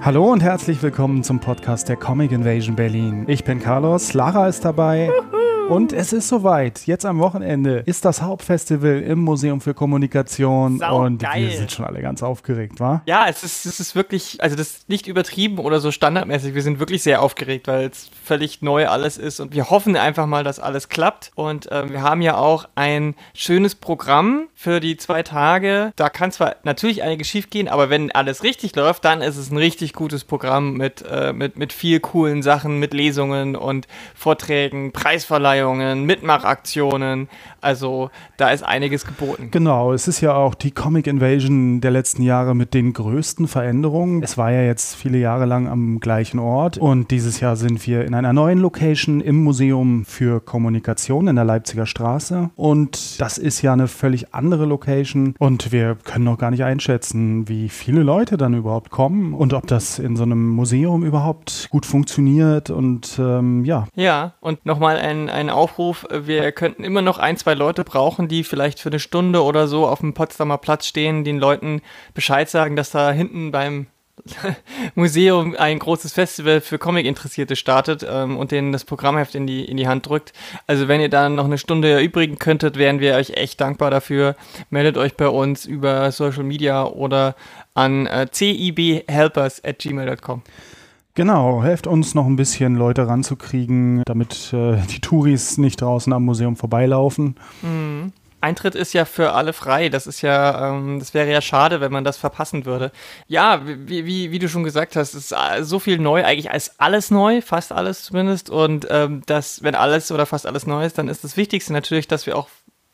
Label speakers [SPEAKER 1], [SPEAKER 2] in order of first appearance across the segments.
[SPEAKER 1] Hallo und herzlich willkommen zum Podcast der Comic Invasion Berlin. Ich bin Carlos, Lara ist dabei. Und es ist soweit. Jetzt am Wochenende ist das Hauptfestival im Museum für Kommunikation.
[SPEAKER 2] Sau
[SPEAKER 1] und
[SPEAKER 2] geil.
[SPEAKER 1] wir sind schon alle ganz aufgeregt, wa?
[SPEAKER 2] Ja, es ist, es ist wirklich, also das ist nicht übertrieben oder so standardmäßig. Wir sind wirklich sehr aufgeregt, weil es völlig neu alles ist und wir hoffen einfach mal, dass alles klappt. Und ähm, wir haben ja auch ein schönes Programm für die zwei Tage. Da kann zwar natürlich einiges schief gehen, aber wenn alles richtig läuft, dann ist es ein richtig gutes Programm mit, äh, mit, mit viel coolen Sachen, mit Lesungen und Vorträgen, Preisverleihungen, Mitmachaktionen. Also da ist einiges geboten.
[SPEAKER 1] Genau, es ist ja auch die Comic Invasion der letzten Jahre mit den größten Veränderungen. Es war ja jetzt viele Jahre lang am gleichen Ort und dieses Jahr sind wir in einer neuen Location im Museum für Kommunikation in der Leipziger Straße und das ist ja eine völlig andere Location und wir können noch gar nicht einschätzen, wie viele Leute dann überhaupt kommen und ob das in so einem Museum überhaupt gut funktioniert und ähm, ja.
[SPEAKER 2] Ja, und nochmal ein, ein Aufruf. Wir könnten immer noch ein, zwei Leute brauchen, die vielleicht für eine Stunde oder so auf dem Potsdamer Platz stehen, den Leuten Bescheid sagen, dass da hinten beim Museum ein großes Festival für Comic-Interessierte startet ähm, und denen das Programmheft in die, in die Hand drückt. Also wenn ihr dann noch eine Stunde erübrigen könntet, wären wir euch echt dankbar dafür. Meldet euch bei uns über Social Media oder an äh, cibhelpers at gmail.com.
[SPEAKER 1] Genau, helft uns noch ein bisschen Leute ranzukriegen, damit äh, die Touris nicht draußen am Museum vorbeilaufen.
[SPEAKER 2] Eintritt ist ja für alle frei. Das ist ja, ähm, das wäre ja schade, wenn man das verpassen würde. Ja, wie, wie, wie du schon gesagt hast, ist äh, so viel neu, eigentlich als alles neu, fast alles zumindest. Und ähm, das, wenn alles oder fast alles neu ist, dann ist das Wichtigste natürlich, dass wir auch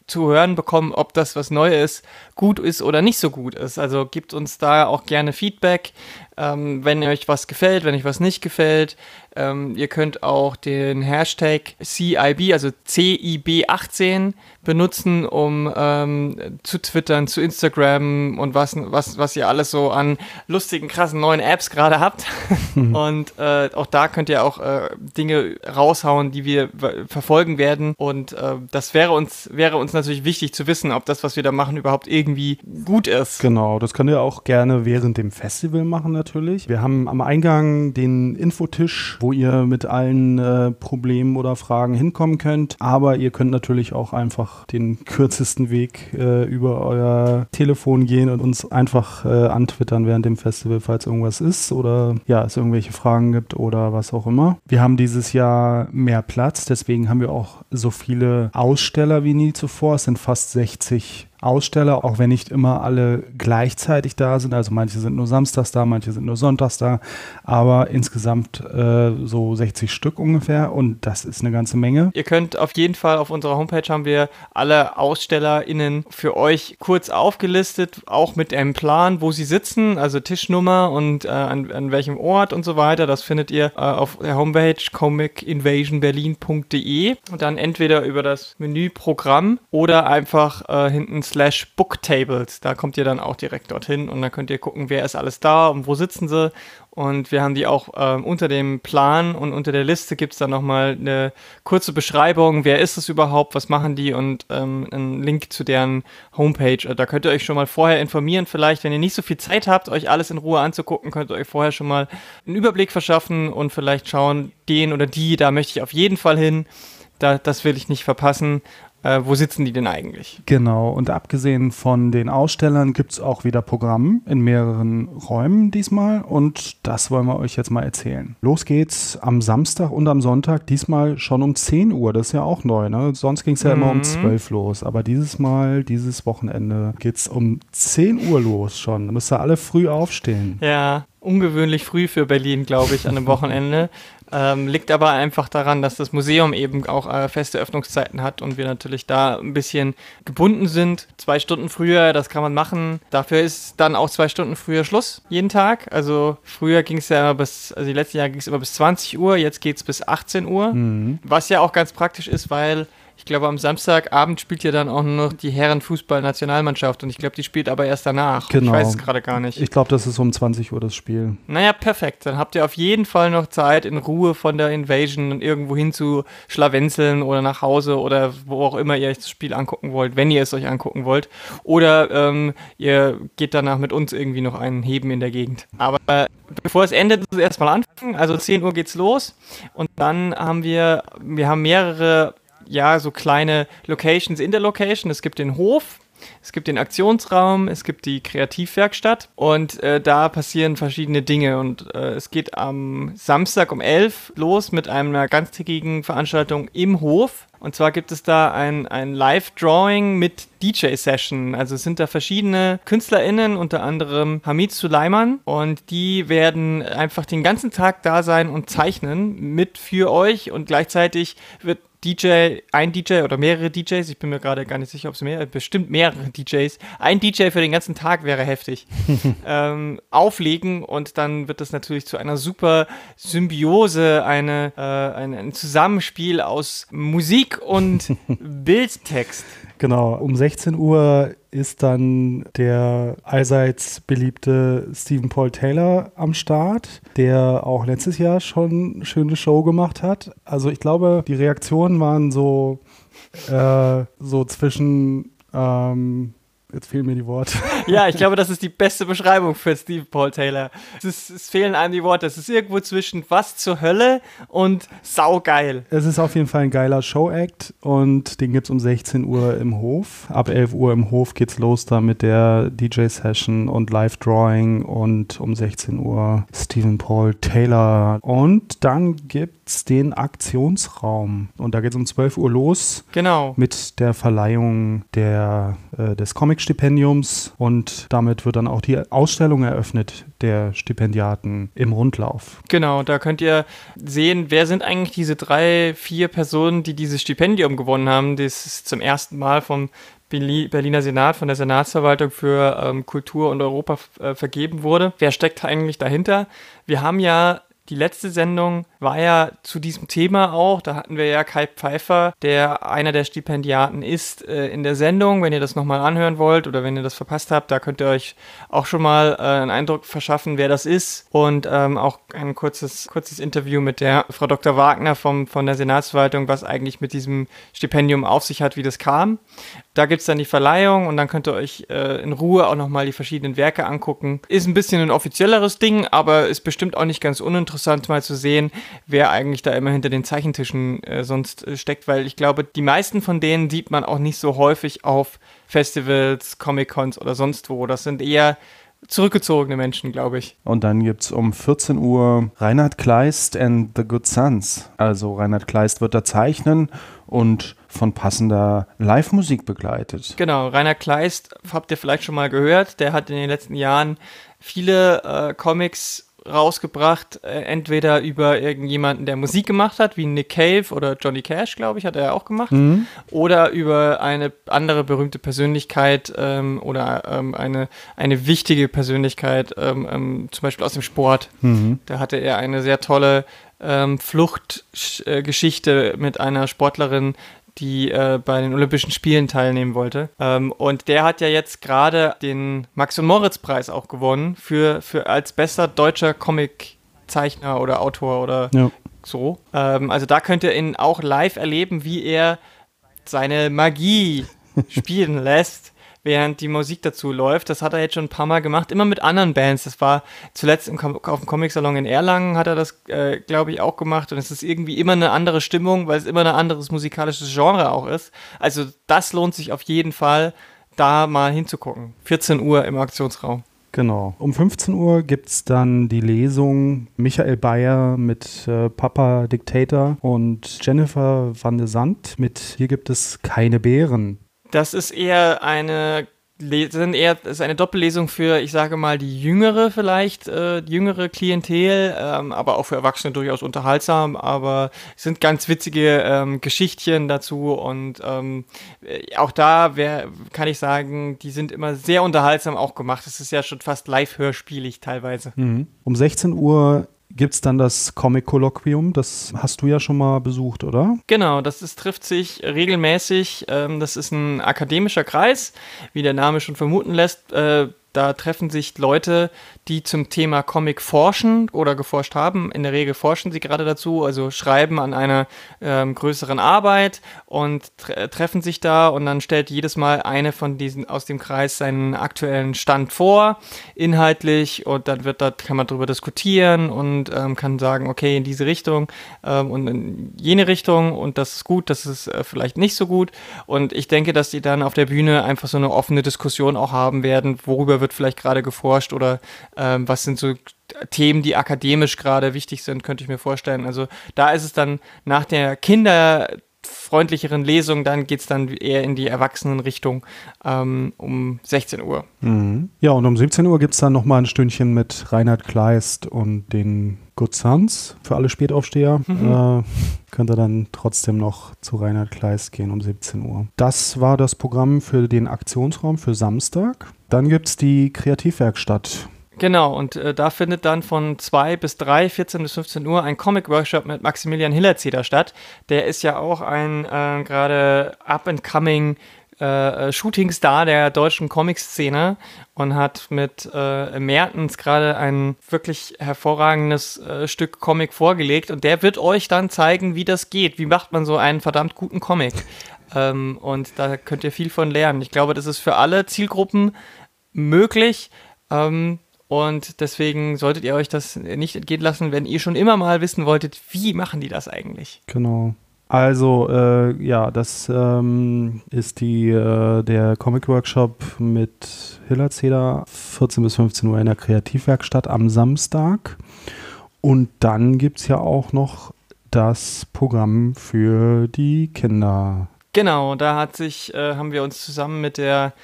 [SPEAKER 2] zu hören bekommen, ob das, was neu ist, gut ist oder nicht so gut ist. Also gebt uns da auch gerne Feedback, ähm, wenn euch was gefällt, wenn euch was nicht gefällt. Ähm, ihr könnt auch den Hashtag CIB, also CIB18, benutzen, um ähm, zu twittern, zu Instagram und was, was, was ihr alles so an lustigen, krassen neuen Apps gerade habt. und äh, auch da könnt ihr auch äh, Dinge raushauen, die wir verfolgen werden. Und äh, das wäre uns, wäre uns natürlich wichtig zu wissen, ob das, was wir da machen, überhaupt irgendwie gut ist.
[SPEAKER 1] Genau, das könnt ihr auch gerne während dem Festival machen natürlich. Wir haben am Eingang den Infotisch, wo ihr mit allen äh, Problemen oder Fragen hinkommen könnt. Aber ihr könnt natürlich auch einfach den kürzesten Weg äh, über euer Telefon gehen und uns einfach äh, antwittern während dem Festival, falls irgendwas ist oder ja, es irgendwelche Fragen gibt oder was auch immer. Wir haben dieses Jahr mehr Platz, deswegen haben wir auch so viele Aussteller wie nie zuvor. Es sind fast 60 Aussteller, auch wenn nicht immer alle gleichzeitig da sind. Also manche sind nur samstags da, manche sind nur sonntags da, aber insgesamt äh, so 60 Stück ungefähr und das ist eine ganze Menge.
[SPEAKER 2] Ihr könnt auf jeden Fall auf unserer Homepage haben wir alle AusstellerInnen für euch kurz aufgelistet, auch mit einem Plan, wo sie sitzen, also Tischnummer und äh, an, an welchem Ort und so weiter. Das findet ihr äh, auf der Homepage comicinvasionberlin.de und dann entweder über das Menü Programm oder einfach äh, hinten slash Booktables. Da kommt ihr dann auch direkt dorthin und dann könnt ihr gucken, wer ist alles da und wo sitzen sie und wir haben die auch ähm, unter dem Plan und unter der Liste gibt es dann nochmal eine kurze Beschreibung, wer ist es überhaupt, was machen die und ähm, einen Link zu deren Homepage. Da könnt ihr euch schon mal vorher informieren, vielleicht, wenn ihr nicht so viel Zeit habt, euch alles in Ruhe anzugucken, könnt ihr euch vorher schon mal einen Überblick verschaffen und vielleicht schauen, den oder die, da möchte ich auf jeden Fall hin, da, das will ich nicht verpassen. Äh, wo sitzen die denn eigentlich?
[SPEAKER 1] Genau, und abgesehen von den Ausstellern gibt es auch wieder Programm in mehreren Räumen diesmal und das wollen wir euch jetzt mal erzählen. Los geht's am Samstag und am Sonntag, diesmal schon um 10 Uhr, das ist ja auch neu, ne? Sonst ging es ja immer um 12 los, aber dieses Mal, dieses Wochenende geht's um 10 Uhr los schon. Da müsst ihr alle früh aufstehen.
[SPEAKER 2] Ja, ungewöhnlich früh für Berlin, glaube ich, an einem Wochenende. Ähm, liegt aber einfach daran, dass das Museum eben auch äh, feste Öffnungszeiten hat und wir natürlich da ein bisschen gebunden sind. Zwei Stunden früher, das kann man machen. Dafür ist dann auch zwei Stunden früher Schluss, jeden Tag. Also früher ging es ja immer bis, also die letzten Jahre ging es immer bis 20 Uhr, jetzt geht es bis 18 Uhr. Was ja auch ganz praktisch ist, weil Ich glaube, am Samstagabend spielt ja dann auch noch die Herrenfußball-Nationalmannschaft und ich glaube, die spielt aber erst danach.
[SPEAKER 1] Genau.
[SPEAKER 2] Ich weiß es gerade gar nicht.
[SPEAKER 1] Ich glaube, das ist um 20 Uhr das Spiel.
[SPEAKER 2] Naja, perfekt. Dann habt ihr auf jeden Fall noch Zeit, in Ruhe von der Invasion irgendwo hin zu schlawenzeln oder nach Hause oder wo auch immer ihr euch das Spiel angucken wollt, wenn ihr es euch angucken wollt. Oder ähm, ihr geht danach mit uns irgendwie noch einen Heben in der Gegend. Aber äh, bevor es endet, ist es erstmal anfangen. Also 10 Uhr geht's los und dann haben wir, wir haben mehrere ja, so kleine Locations in der Location. Es gibt den Hof, es gibt den Aktionsraum, es gibt die Kreativwerkstatt und äh, da passieren verschiedene Dinge. Und äh, es geht am Samstag um 11 los mit einer ganztägigen Veranstaltung im Hof. Und zwar gibt es da ein, ein Live-Drawing mit DJ-Session. Also es sind da verschiedene KünstlerInnen, unter anderem Hamid Suleiman. Und die werden einfach den ganzen Tag da sein und zeichnen mit für euch. Und gleichzeitig wird DJ, ein DJ oder mehrere DJs, ich bin mir gerade gar nicht sicher, ob es mehr, bestimmt mehrere DJs, ein DJ für den ganzen Tag wäre heftig, ähm, auflegen und dann wird das natürlich zu einer super Symbiose, eine, äh, ein, ein Zusammenspiel aus Musik und Bildtext.
[SPEAKER 1] Genau, um 16 Uhr ist dann der allseits beliebte Stephen Paul Taylor am Start, der auch letztes Jahr schon eine schöne Show gemacht hat. Also ich glaube, die Reaktionen waren so, äh, so zwischen ähm, Jetzt fehlen mir die Worte.
[SPEAKER 2] Ja, ich glaube, das ist die beste Beschreibung für Steve Paul Taylor. Es, ist, es fehlen einem die Worte. Es ist irgendwo zwischen was zur Hölle und saugeil.
[SPEAKER 1] Es ist auf jeden Fall ein geiler Show-Act und den gibt es um 16 Uhr im Hof. Ab 11 Uhr im Hof geht's los da mit der DJ-Session und Live-Drawing und um 16 Uhr Stephen Paul Taylor. Und dann gibt's den Aktionsraum und da geht's um 12 Uhr los.
[SPEAKER 2] Genau.
[SPEAKER 1] Mit der Verleihung der, äh, des Comic Stipendiums und damit wird dann auch die Ausstellung eröffnet der Stipendiaten im Rundlauf.
[SPEAKER 2] Genau, da könnt ihr sehen, wer sind eigentlich diese drei, vier Personen, die dieses Stipendium gewonnen haben. Das ist zum ersten Mal vom Berliner Senat, von der Senatsverwaltung für ähm, Kultur und Europa äh, vergeben wurde. Wer steckt eigentlich dahinter? Wir haben ja die letzte Sendung war ja zu diesem Thema auch. Da hatten wir ja Kai Pfeiffer, der einer der Stipendiaten ist, äh, in der Sendung. Wenn ihr das nochmal anhören wollt oder wenn ihr das verpasst habt, da könnt ihr euch auch schon mal äh, einen Eindruck verschaffen, wer das ist. Und ähm, auch ein kurzes, kurzes Interview mit der Frau Dr. Wagner vom, von der Senatsverwaltung, was eigentlich mit diesem Stipendium auf sich hat, wie das kam. Da gibt es dann die Verleihung und dann könnt ihr euch äh, in Ruhe auch nochmal die verschiedenen Werke angucken. Ist ein bisschen ein offizielleres Ding, aber ist bestimmt auch nicht ganz uninteressant mal zu sehen, wer eigentlich da immer hinter den Zeichentischen äh, sonst äh, steckt, weil ich glaube, die meisten von denen sieht man auch nicht so häufig auf Festivals, Comic-Cons oder sonst wo. Das sind eher zurückgezogene Menschen, glaube ich.
[SPEAKER 3] Und dann gibt es um 14 Uhr Reinhard Kleist and the Good Sons. Also Reinhard Kleist wird da zeichnen und von passender Live-Musik begleitet.
[SPEAKER 2] Genau, Reinhard Kleist habt ihr vielleicht schon mal gehört. Der hat in den letzten Jahren viele äh, Comics rausgebracht, äh, entweder über irgendjemanden, der Musik gemacht hat, wie Nick Cave oder Johnny Cash, glaube ich, hat er ja auch gemacht, mhm. oder über eine andere berühmte Persönlichkeit ähm, oder ähm, eine, eine wichtige Persönlichkeit, ähm, ähm zum Beispiel aus dem Sport. Mhm. Da hatte er eine sehr tolle ähm, Fluchtgeschichte mit einer Sportlerin, die äh, bei den Olympischen Spielen teilnehmen wollte. Ähm, und der hat ja jetzt gerade den Max- und Moritz-Preis auch gewonnen für, für als bester deutscher Comiczeichner oder Autor oder ja. so. Ähm, also da könnt ihr ihn auch live erleben, wie er seine Magie spielen lässt während die Musik dazu läuft. Das hat er jetzt schon ein paar Mal gemacht, immer mit anderen Bands. Das war zuletzt im, auf dem Comic-Salon in Erlangen hat er das, äh, glaube ich, auch gemacht. Und es ist irgendwie immer eine andere Stimmung, weil es immer ein anderes musikalisches Genre auch ist. Also das lohnt sich auf jeden Fall, da mal hinzugucken. 14 Uhr im Aktionsraum.
[SPEAKER 1] Genau. Um 15 Uhr gibt es dann die Lesung Michael Bayer mit äh, Papa Dictator und Jennifer van de Sand mit Hier gibt es keine Bären.
[SPEAKER 2] Das ist eher eine sind eher ist eine Doppellesung für, ich sage mal, die jüngere vielleicht, äh, jüngere Klientel, ähm, aber auch für Erwachsene durchaus unterhaltsam, aber es sind ganz witzige ähm, Geschichtchen dazu und ähm, äh, auch da wär, kann ich sagen, die sind immer sehr unterhaltsam auch gemacht. Es ist ja schon fast live hörspielig teilweise.
[SPEAKER 1] Mhm. Um 16 Uhr gibt es dann das Comic-Kolloquium. Das hast du ja schon mal besucht, oder?
[SPEAKER 2] Genau, das ist, trifft sich regelmäßig. Ähm, das ist ein akademischer Kreis, wie der Name schon vermuten lässt. Da treffen sich Leute, die zum Thema Comic forschen oder geforscht haben. In der Regel forschen sie gerade dazu, also schreiben an einer ähm, größeren Arbeit und tre treffen sich da und dann stellt jedes Mal eine von diesen aus dem Kreis seinen aktuellen Stand vor, inhaltlich und dann wird da kann man darüber diskutieren und ähm, kann sagen, okay, in diese Richtung ähm, und in jene Richtung und das ist gut, das ist äh, vielleicht nicht so gut und ich denke, dass die dann auf der Bühne einfach so eine offene Diskussion auch haben werden, worüber wird vielleicht gerade geforscht oder ähm, was sind so Themen, die akademisch gerade wichtig sind, könnte ich mir vorstellen. Also da ist es dann nach der kinderfreundlicheren Lesung, dann geht es dann eher in die Erwachsenenrichtung ähm, um 16 Uhr.
[SPEAKER 1] Mhm. Ja, und um 17 Uhr gibt es dann nochmal ein Stündchen mit Reinhard Kleist und den Good Sons für alle Spätaufsteher. Mhm. Äh, könnt ihr dann trotzdem noch zu Reinhard Kleist gehen um 17 Uhr. Das war das Programm für den Aktionsraum für Samstag. Dann gibt es die Kreativwerkstatt.
[SPEAKER 2] Genau, und äh, da findet dann von 2 bis 3, 14 bis 15 Uhr ein Comic-Workshop mit Maximilian Hillerzeder statt. Der ist ja auch ein äh, gerade up-and-coming äh, Shooting-Star der deutschen Comic-Szene und hat mit äh, Mertens gerade ein wirklich hervorragendes äh, Stück Comic vorgelegt und der wird euch dann zeigen, wie das geht. Wie macht man so einen verdammt guten Comic? ähm, und da könnt ihr viel von lernen. Ich glaube, das ist für alle Zielgruppen möglich. Ähm, und deswegen solltet ihr euch das nicht entgehen lassen, wenn ihr schon immer mal wissen wolltet, wie machen die das eigentlich?
[SPEAKER 1] Genau. Also, äh, ja, das ähm, ist die, äh, der Comic-Workshop mit Hiller Zeder, 14 bis 15 Uhr in der Kreativwerkstatt am Samstag. Und dann gibt es ja auch noch das Programm für die Kinder.
[SPEAKER 2] Genau, da hat sich, äh, haben wir uns zusammen mit der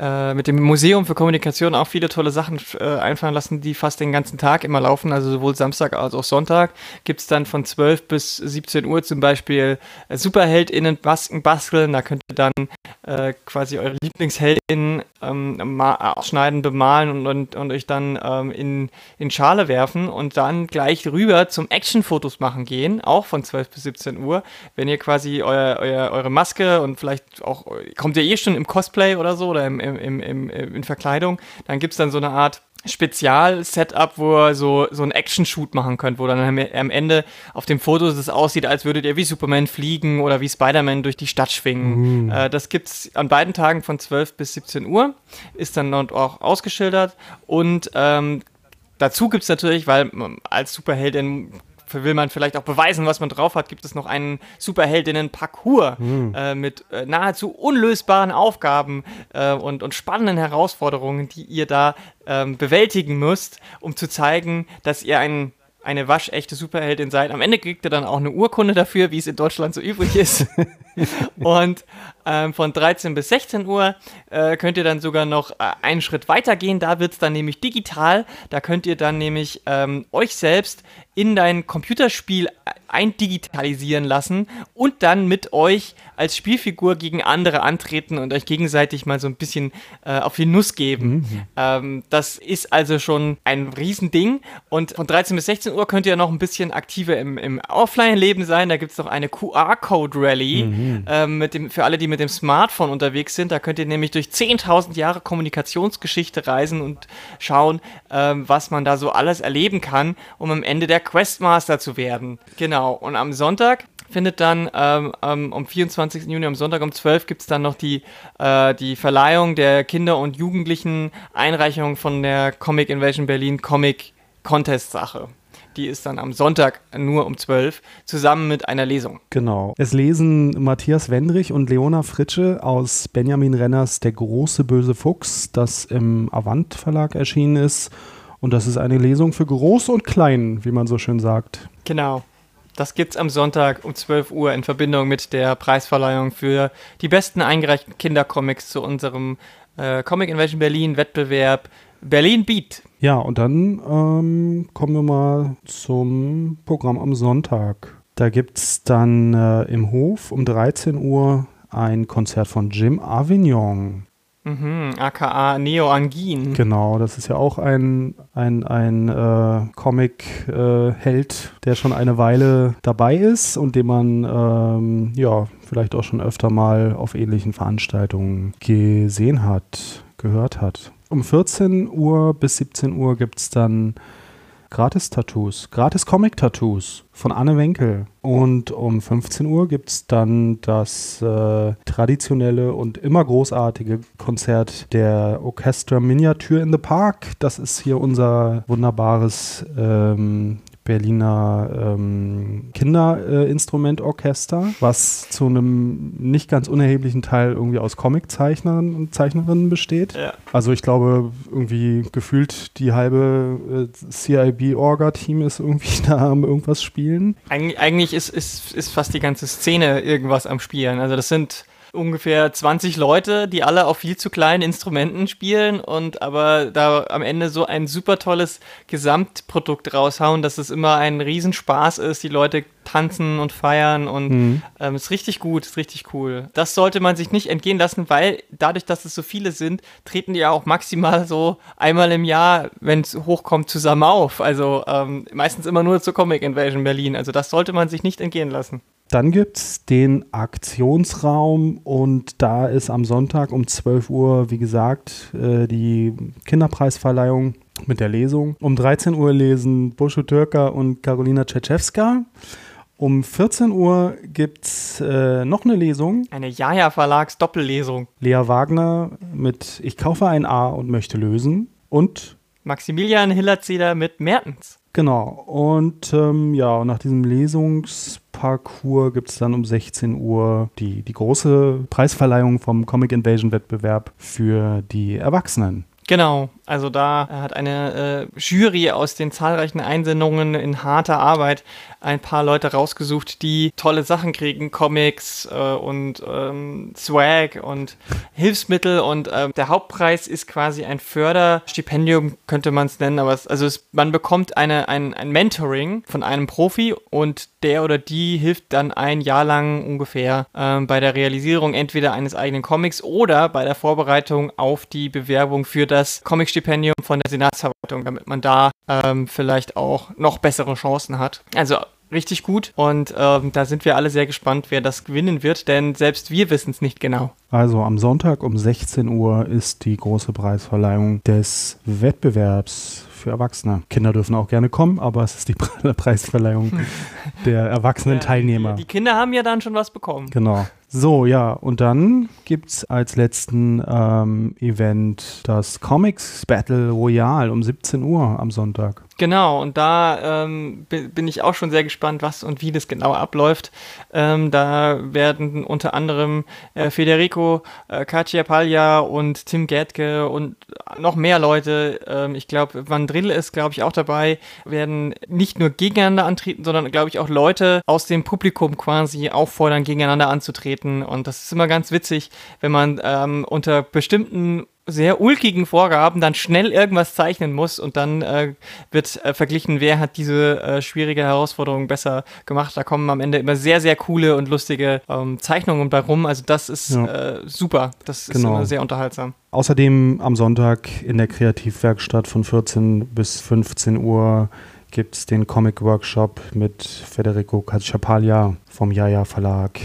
[SPEAKER 2] äh, mit dem Museum für Kommunikation auch viele tolle Sachen äh, einfallen lassen, die fast den ganzen Tag immer laufen. Also sowohl Samstag als auch Sonntag gibt es dann von 12 bis 17 Uhr zum Beispiel äh, SuperheldInnen Masken basteln. Da könnt ihr dann äh, quasi eure LieblingsheldInnen ähm, ausschneiden, bemalen und, und, und euch dann ähm, in, in Schale werfen und dann gleich rüber zum Action-Fotos machen gehen, auch von 12 bis 17 Uhr. Wenn ihr quasi euer, euer, eure Maske und vielleicht auch, kommt ihr eh schon im Cosplay oder so oder im, im im, im, im, in Verkleidung. Dann gibt es dann so eine Art Spezial-Setup, wo ihr so, so einen Action-Shoot machen könnt, wo dann am Ende auf dem Foto es aussieht, als würdet ihr wie Superman fliegen oder wie Spider-Man durch die Stadt schwingen. Mhm. Äh, das es an beiden Tagen von 12 bis 17 Uhr, ist dann dort auch ausgeschildert und ähm, Dazu gibt es natürlich, weil als Superheldin will man vielleicht auch beweisen, was man drauf hat, gibt es noch einen Superheldinnen-Parcours mhm. äh, mit äh, nahezu unlösbaren Aufgaben äh, und, und spannenden Herausforderungen, die ihr da ähm, bewältigen müsst, um zu zeigen, dass ihr ein eine waschechte Superheldin seid. Am Ende kriegt ihr dann auch eine Urkunde dafür, wie es in Deutschland so übrig ist. und ähm, von 13 bis 16 Uhr äh, könnt ihr dann sogar noch äh, einen Schritt weiter gehen. Da wird es dann nämlich digital. Da könnt ihr dann nämlich ähm, euch selbst in dein Computerspiel eindigitalisieren lassen und dann mit euch als Spielfigur gegen andere antreten und euch gegenseitig mal so ein bisschen äh, auf die Nuss geben. Mhm. Ähm, das ist also schon ein Riesending. Und von 13 bis 16 Uhr könnt ihr noch ein bisschen aktiver im, im Offline-Leben sein. Da gibt es noch eine QR-Code-Rally mhm. ähm, für alle, die mit dem Smartphone unterwegs sind. Da könnt ihr nämlich durch 10.000 Jahre Kommunikationsgeschichte reisen und schauen, ähm, was man da so alles erleben kann, um am Ende der Questmaster zu werden. Genau. Und am Sonntag findet dann ähm, ähm, am 24. Juni, am Sonntag um 12 gibt es dann noch die, äh, die Verleihung der Kinder- und Jugendlichen Einreichung von der Comic Invasion Berlin Comic Contest Sache. Die ist dann am Sonntag nur um 12 zusammen mit einer Lesung.
[SPEAKER 1] Genau. Es lesen Matthias Wendrich und Leona Fritsche aus Benjamin Renners Der große böse Fuchs, das im Avant Verlag erschienen ist. Und das ist eine Lesung für Groß und Klein, wie man so schön sagt.
[SPEAKER 2] Genau. Das gibt's am Sonntag um 12 Uhr in Verbindung mit der Preisverleihung für die besten eingereichten Kindercomics zu unserem äh, Comic Invasion Berlin Wettbewerb Berlin Beat.
[SPEAKER 1] Ja, und dann ähm, kommen wir mal zum Programm am Sonntag. Da gibt es dann äh, im Hof um 13 Uhr ein Konzert von Jim Avignon.
[SPEAKER 2] Mhm, aka Neoangin.
[SPEAKER 1] Genau, das ist ja auch ein, ein, ein äh, Comic-Held, äh, der schon eine Weile dabei ist und den man ähm, ja vielleicht auch schon öfter mal auf ähnlichen Veranstaltungen gesehen hat, gehört hat. Um 14 Uhr bis 17 Uhr gibt es dann Gratis-Tattoos, Gratis-Comic-Tattoos von Anne Wenkel. Und um 15 Uhr gibt es dann das äh, traditionelle und immer großartige Konzert der Orchestra Miniature in the Park. Das ist hier unser wunderbares ähm, Berliner ähm, Kinderinstrumentorchester, was zu einem nicht ganz unerheblichen Teil irgendwie aus Comiczeichnern und Zeichnerinnen besteht. Ja. Also ich glaube, irgendwie gefühlt die halbe äh, CIB-Orga-Team ist irgendwie da am irgendwas spielen.
[SPEAKER 2] Eig eigentlich ist, ist, ist fast die ganze Szene irgendwas am Spielen. Also das sind ungefähr 20 Leute, die alle auf viel zu kleinen Instrumenten spielen und aber da am Ende so ein super tolles Gesamtprodukt raushauen, dass es immer ein Riesenspaß ist. Die Leute tanzen und feiern und mhm. ähm, ist richtig gut, ist richtig cool. Das sollte man sich nicht entgehen lassen, weil dadurch, dass es so viele sind, treten die ja auch maximal so einmal im Jahr, wenn es hochkommt, zusammen auf. Also ähm, meistens immer nur zur Comic Invasion Berlin. Also das sollte man sich nicht entgehen lassen.
[SPEAKER 1] Dann gibt es den Aktionsraum und da ist am Sonntag um 12 Uhr, wie gesagt, äh, die Kinderpreisverleihung mit der Lesung. Um 13 Uhr lesen Buscho Türker und Karolina Tschetschewska. Um 14 Uhr gibt es äh, noch eine Lesung.
[SPEAKER 2] Eine Jaja Verlags Doppellesung.
[SPEAKER 1] Lea Wagner mit Ich kaufe ein A und möchte lösen. Und
[SPEAKER 2] Maximilian Hillerzeder mit Mertens.
[SPEAKER 1] Genau. Und ähm, ja, nach diesem Lesungsparcours gibt es dann um 16 Uhr die, die große Preisverleihung vom Comic Invasion Wettbewerb für die Erwachsenen.
[SPEAKER 2] Genau, also da hat eine äh, Jury aus den zahlreichen Einsendungen in harter Arbeit ein paar Leute rausgesucht, die tolle Sachen kriegen, Comics äh, und ähm, Swag und Hilfsmittel. Und äh, der Hauptpreis ist quasi ein Förderstipendium, könnte man es nennen, aber es, also es, man bekommt eine, ein, ein Mentoring von einem Profi und der oder die hilft dann ein Jahr lang ungefähr ähm, bei der Realisierung entweder eines eigenen Comics oder bei der Vorbereitung auf die Bewerbung für das Comicstipendium von der Senatsverwaltung, damit man da ähm, vielleicht auch noch bessere Chancen hat. Also richtig gut und ähm, da sind wir alle sehr gespannt, wer das gewinnen wird, denn selbst wir wissen es nicht genau.
[SPEAKER 1] Also am Sonntag um 16 Uhr ist die große Preisverleihung des Wettbewerbs für Erwachsene. Kinder dürfen auch gerne kommen, aber es ist die Preisverleihung der erwachsenen Teilnehmer.
[SPEAKER 2] Die Kinder haben ja dann schon was bekommen.
[SPEAKER 1] Genau. So, ja, und dann gibt es als letzten ähm, Event das Comics Battle Royale um 17 Uhr am Sonntag.
[SPEAKER 2] Genau, und da ähm, bin ich auch schon sehr gespannt, was und wie das genau abläuft. Ähm, da werden unter anderem äh, Federico äh, Cacciapaglia und Tim Gerdke und noch mehr Leute, ähm, ich glaube, Van Drill ist, glaube ich, auch dabei, werden nicht nur gegeneinander antreten, sondern, glaube ich, auch Leute aus dem Publikum quasi auffordern, gegeneinander anzutreten. Und das ist immer ganz witzig, wenn man ähm, unter bestimmten sehr ulkigen Vorgaben dann schnell irgendwas zeichnen muss und dann äh, wird äh, verglichen, wer hat diese äh, schwierige Herausforderung besser gemacht. Da kommen am Ende immer sehr, sehr coole und lustige ähm, Zeichnungen bei rum. Also das ist ja. Äh, super. Das ist genau. immer sehr unterhaltsam.
[SPEAKER 1] Außerdem am Sonntag in der Kreativwerkstatt von 14 bis 15 Uhr gibt es den Comic-Workshop mit Federico Cacciapaglia vom Jaja Verlag.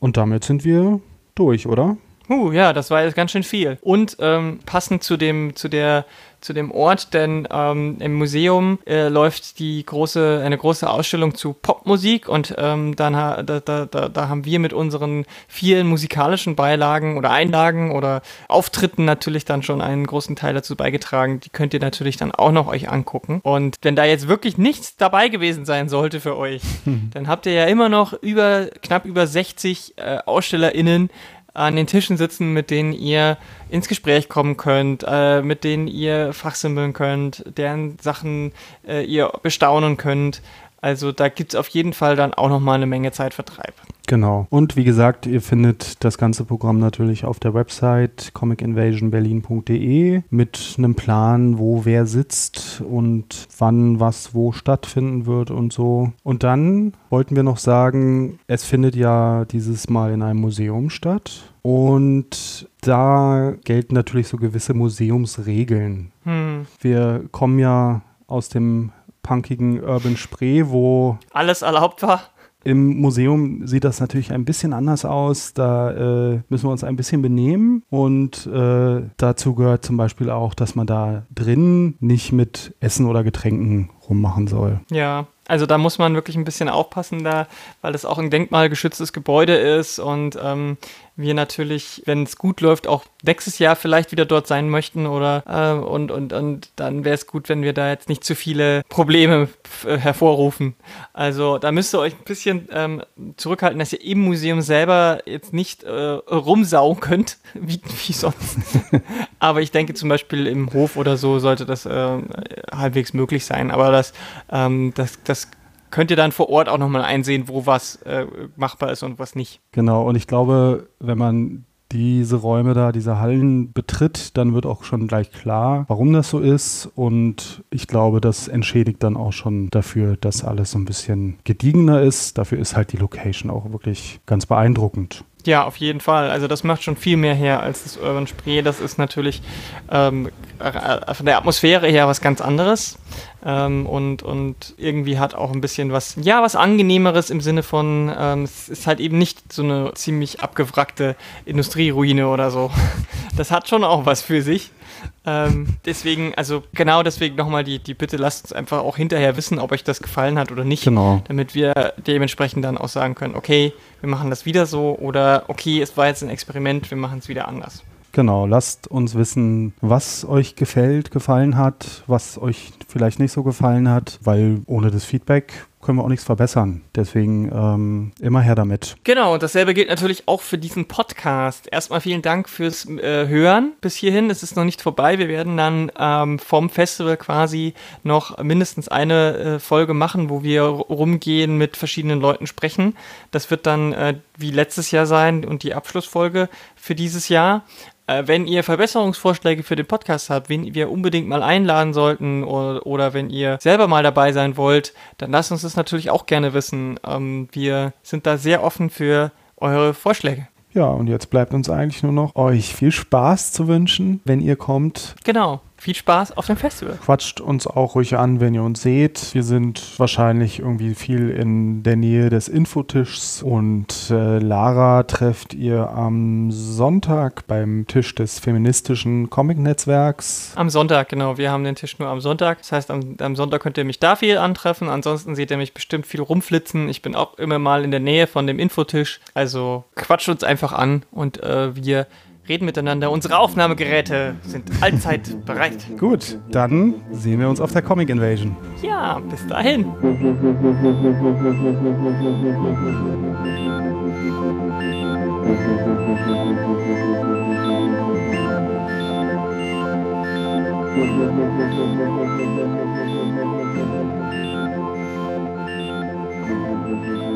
[SPEAKER 1] Und damit sind wir durch, oder?
[SPEAKER 2] Uh, ja, das war jetzt ganz schön viel. Und ähm, passend zu dem, zu der zu dem Ort, denn ähm, im Museum äh, läuft die große, eine große Ausstellung zu Popmusik und ähm, dann ha, da, da, da, da haben wir mit unseren vielen musikalischen Beilagen oder Einlagen oder Auftritten natürlich dann schon einen großen Teil dazu beigetragen. Die könnt ihr natürlich dann auch noch euch angucken. Und wenn da jetzt wirklich nichts dabei gewesen sein sollte für euch, dann habt ihr ja immer noch über knapp über 60 äh, AusstellerInnen, an den Tischen sitzen, mit denen ihr ins Gespräch kommen könnt, äh, mit denen ihr fachsimpeln könnt, deren Sachen äh, ihr bestaunen könnt. Also da gibt es auf jeden Fall dann auch nochmal eine Menge Zeitvertreib.
[SPEAKER 1] Genau. Und wie gesagt, ihr findet das ganze Programm natürlich auf der Website comicinvasionberlin.de mit einem Plan, wo wer sitzt und wann was wo stattfinden wird und so. Und dann wollten wir noch sagen, es findet ja dieses Mal in einem Museum statt. Und da gelten natürlich so gewisse Museumsregeln. Hm. Wir kommen ja aus dem punkigen Urban Spree, wo
[SPEAKER 2] alles erlaubt war.
[SPEAKER 1] Im Museum sieht das natürlich ein bisschen anders aus. Da äh, müssen wir uns ein bisschen benehmen. Und äh, dazu gehört zum Beispiel auch, dass man da drin nicht mit Essen oder Getränken rummachen soll.
[SPEAKER 2] Ja, also da muss man wirklich ein bisschen aufpassen, da, weil es auch ein denkmalgeschütztes Gebäude ist und ähm, wir natürlich, wenn es gut läuft, auch nächstes Jahr vielleicht wieder dort sein möchten oder äh, und, und, und dann wäre es gut, wenn wir da jetzt nicht zu viele Probleme äh, hervorrufen. Also da müsst ihr euch ein bisschen ähm, zurückhalten, dass ihr im Museum selber jetzt nicht äh, rumsauen könnt, wie, wie sonst. Aber ich denke zum Beispiel im Hof oder so sollte das äh, halbwegs möglich sein. Aber das, ähm, das, das könnt ihr dann vor Ort auch nochmal einsehen, wo was äh, machbar ist und was nicht.
[SPEAKER 1] Genau, und ich glaube, wenn man diese Räume da, diese Hallen betritt, dann wird auch schon gleich klar, warum das so ist. Und ich glaube, das entschädigt dann auch schon dafür, dass alles so ein bisschen gediegener ist. Dafür ist halt die Location auch wirklich ganz beeindruckend.
[SPEAKER 2] Ja, auf jeden Fall. Also das macht schon viel mehr her als das Urban Spree. Das ist natürlich ähm, äh, von der Atmosphäre her was ganz anderes ähm, und, und irgendwie hat auch ein bisschen was, ja, was angenehmeres im Sinne von, ähm, es ist halt eben nicht so eine ziemlich abgewrackte Industrieruine oder so. Das hat schon auch was für sich. Ähm, deswegen, also genau deswegen nochmal die, die Bitte, lasst uns einfach auch hinterher wissen, ob euch das gefallen hat oder nicht.
[SPEAKER 1] Genau.
[SPEAKER 2] Damit wir dementsprechend dann auch sagen können, okay, wir machen das wieder so oder okay, es war jetzt ein Experiment, wir machen es wieder anders.
[SPEAKER 1] Genau, lasst uns wissen, was euch gefällt, gefallen hat, was euch vielleicht nicht so gefallen hat, weil ohne das Feedback können wir auch nichts verbessern. Deswegen ähm, immer her damit.
[SPEAKER 2] Genau, und dasselbe gilt natürlich auch für diesen Podcast. Erstmal vielen Dank fürs äh, Hören bis hierhin. Es ist noch nicht vorbei. Wir werden dann ähm, vom Festival quasi noch mindestens eine äh, Folge machen, wo wir rumgehen, mit verschiedenen Leuten sprechen. Das wird dann äh, wie letztes Jahr sein und die Abschlussfolge für dieses Jahr. Äh, wenn ihr Verbesserungsvorschläge für den Podcast habt, wen wir unbedingt mal einladen sollten oder, oder wenn ihr selber mal dabei sein wollt, dann lasst uns das natürlich auch gerne wissen. Ähm, wir sind da sehr offen für eure Vorschläge.
[SPEAKER 1] Ja, und jetzt bleibt uns eigentlich nur noch euch viel Spaß zu wünschen, wenn ihr kommt.
[SPEAKER 2] Genau viel Spaß auf dem Festival.
[SPEAKER 1] Quatscht uns auch ruhig an, wenn ihr uns seht. Wir sind wahrscheinlich irgendwie viel in der Nähe des Infotischs und äh, Lara trefft ihr am Sonntag beim Tisch des feministischen Comic-Netzwerks.
[SPEAKER 2] Am Sonntag, genau. Wir haben den Tisch nur am Sonntag. Das heißt, am, am Sonntag könnt ihr mich da viel antreffen. Ansonsten seht ihr mich bestimmt viel rumflitzen. Ich bin auch immer mal in der Nähe von dem Infotisch. Also quatscht uns einfach an und äh, wir reden miteinander. Unsere Aufnahmegeräte sind allzeit bereit.
[SPEAKER 1] Gut, dann sehen wir uns auf der Comic Invasion.
[SPEAKER 2] Ja, bis dahin.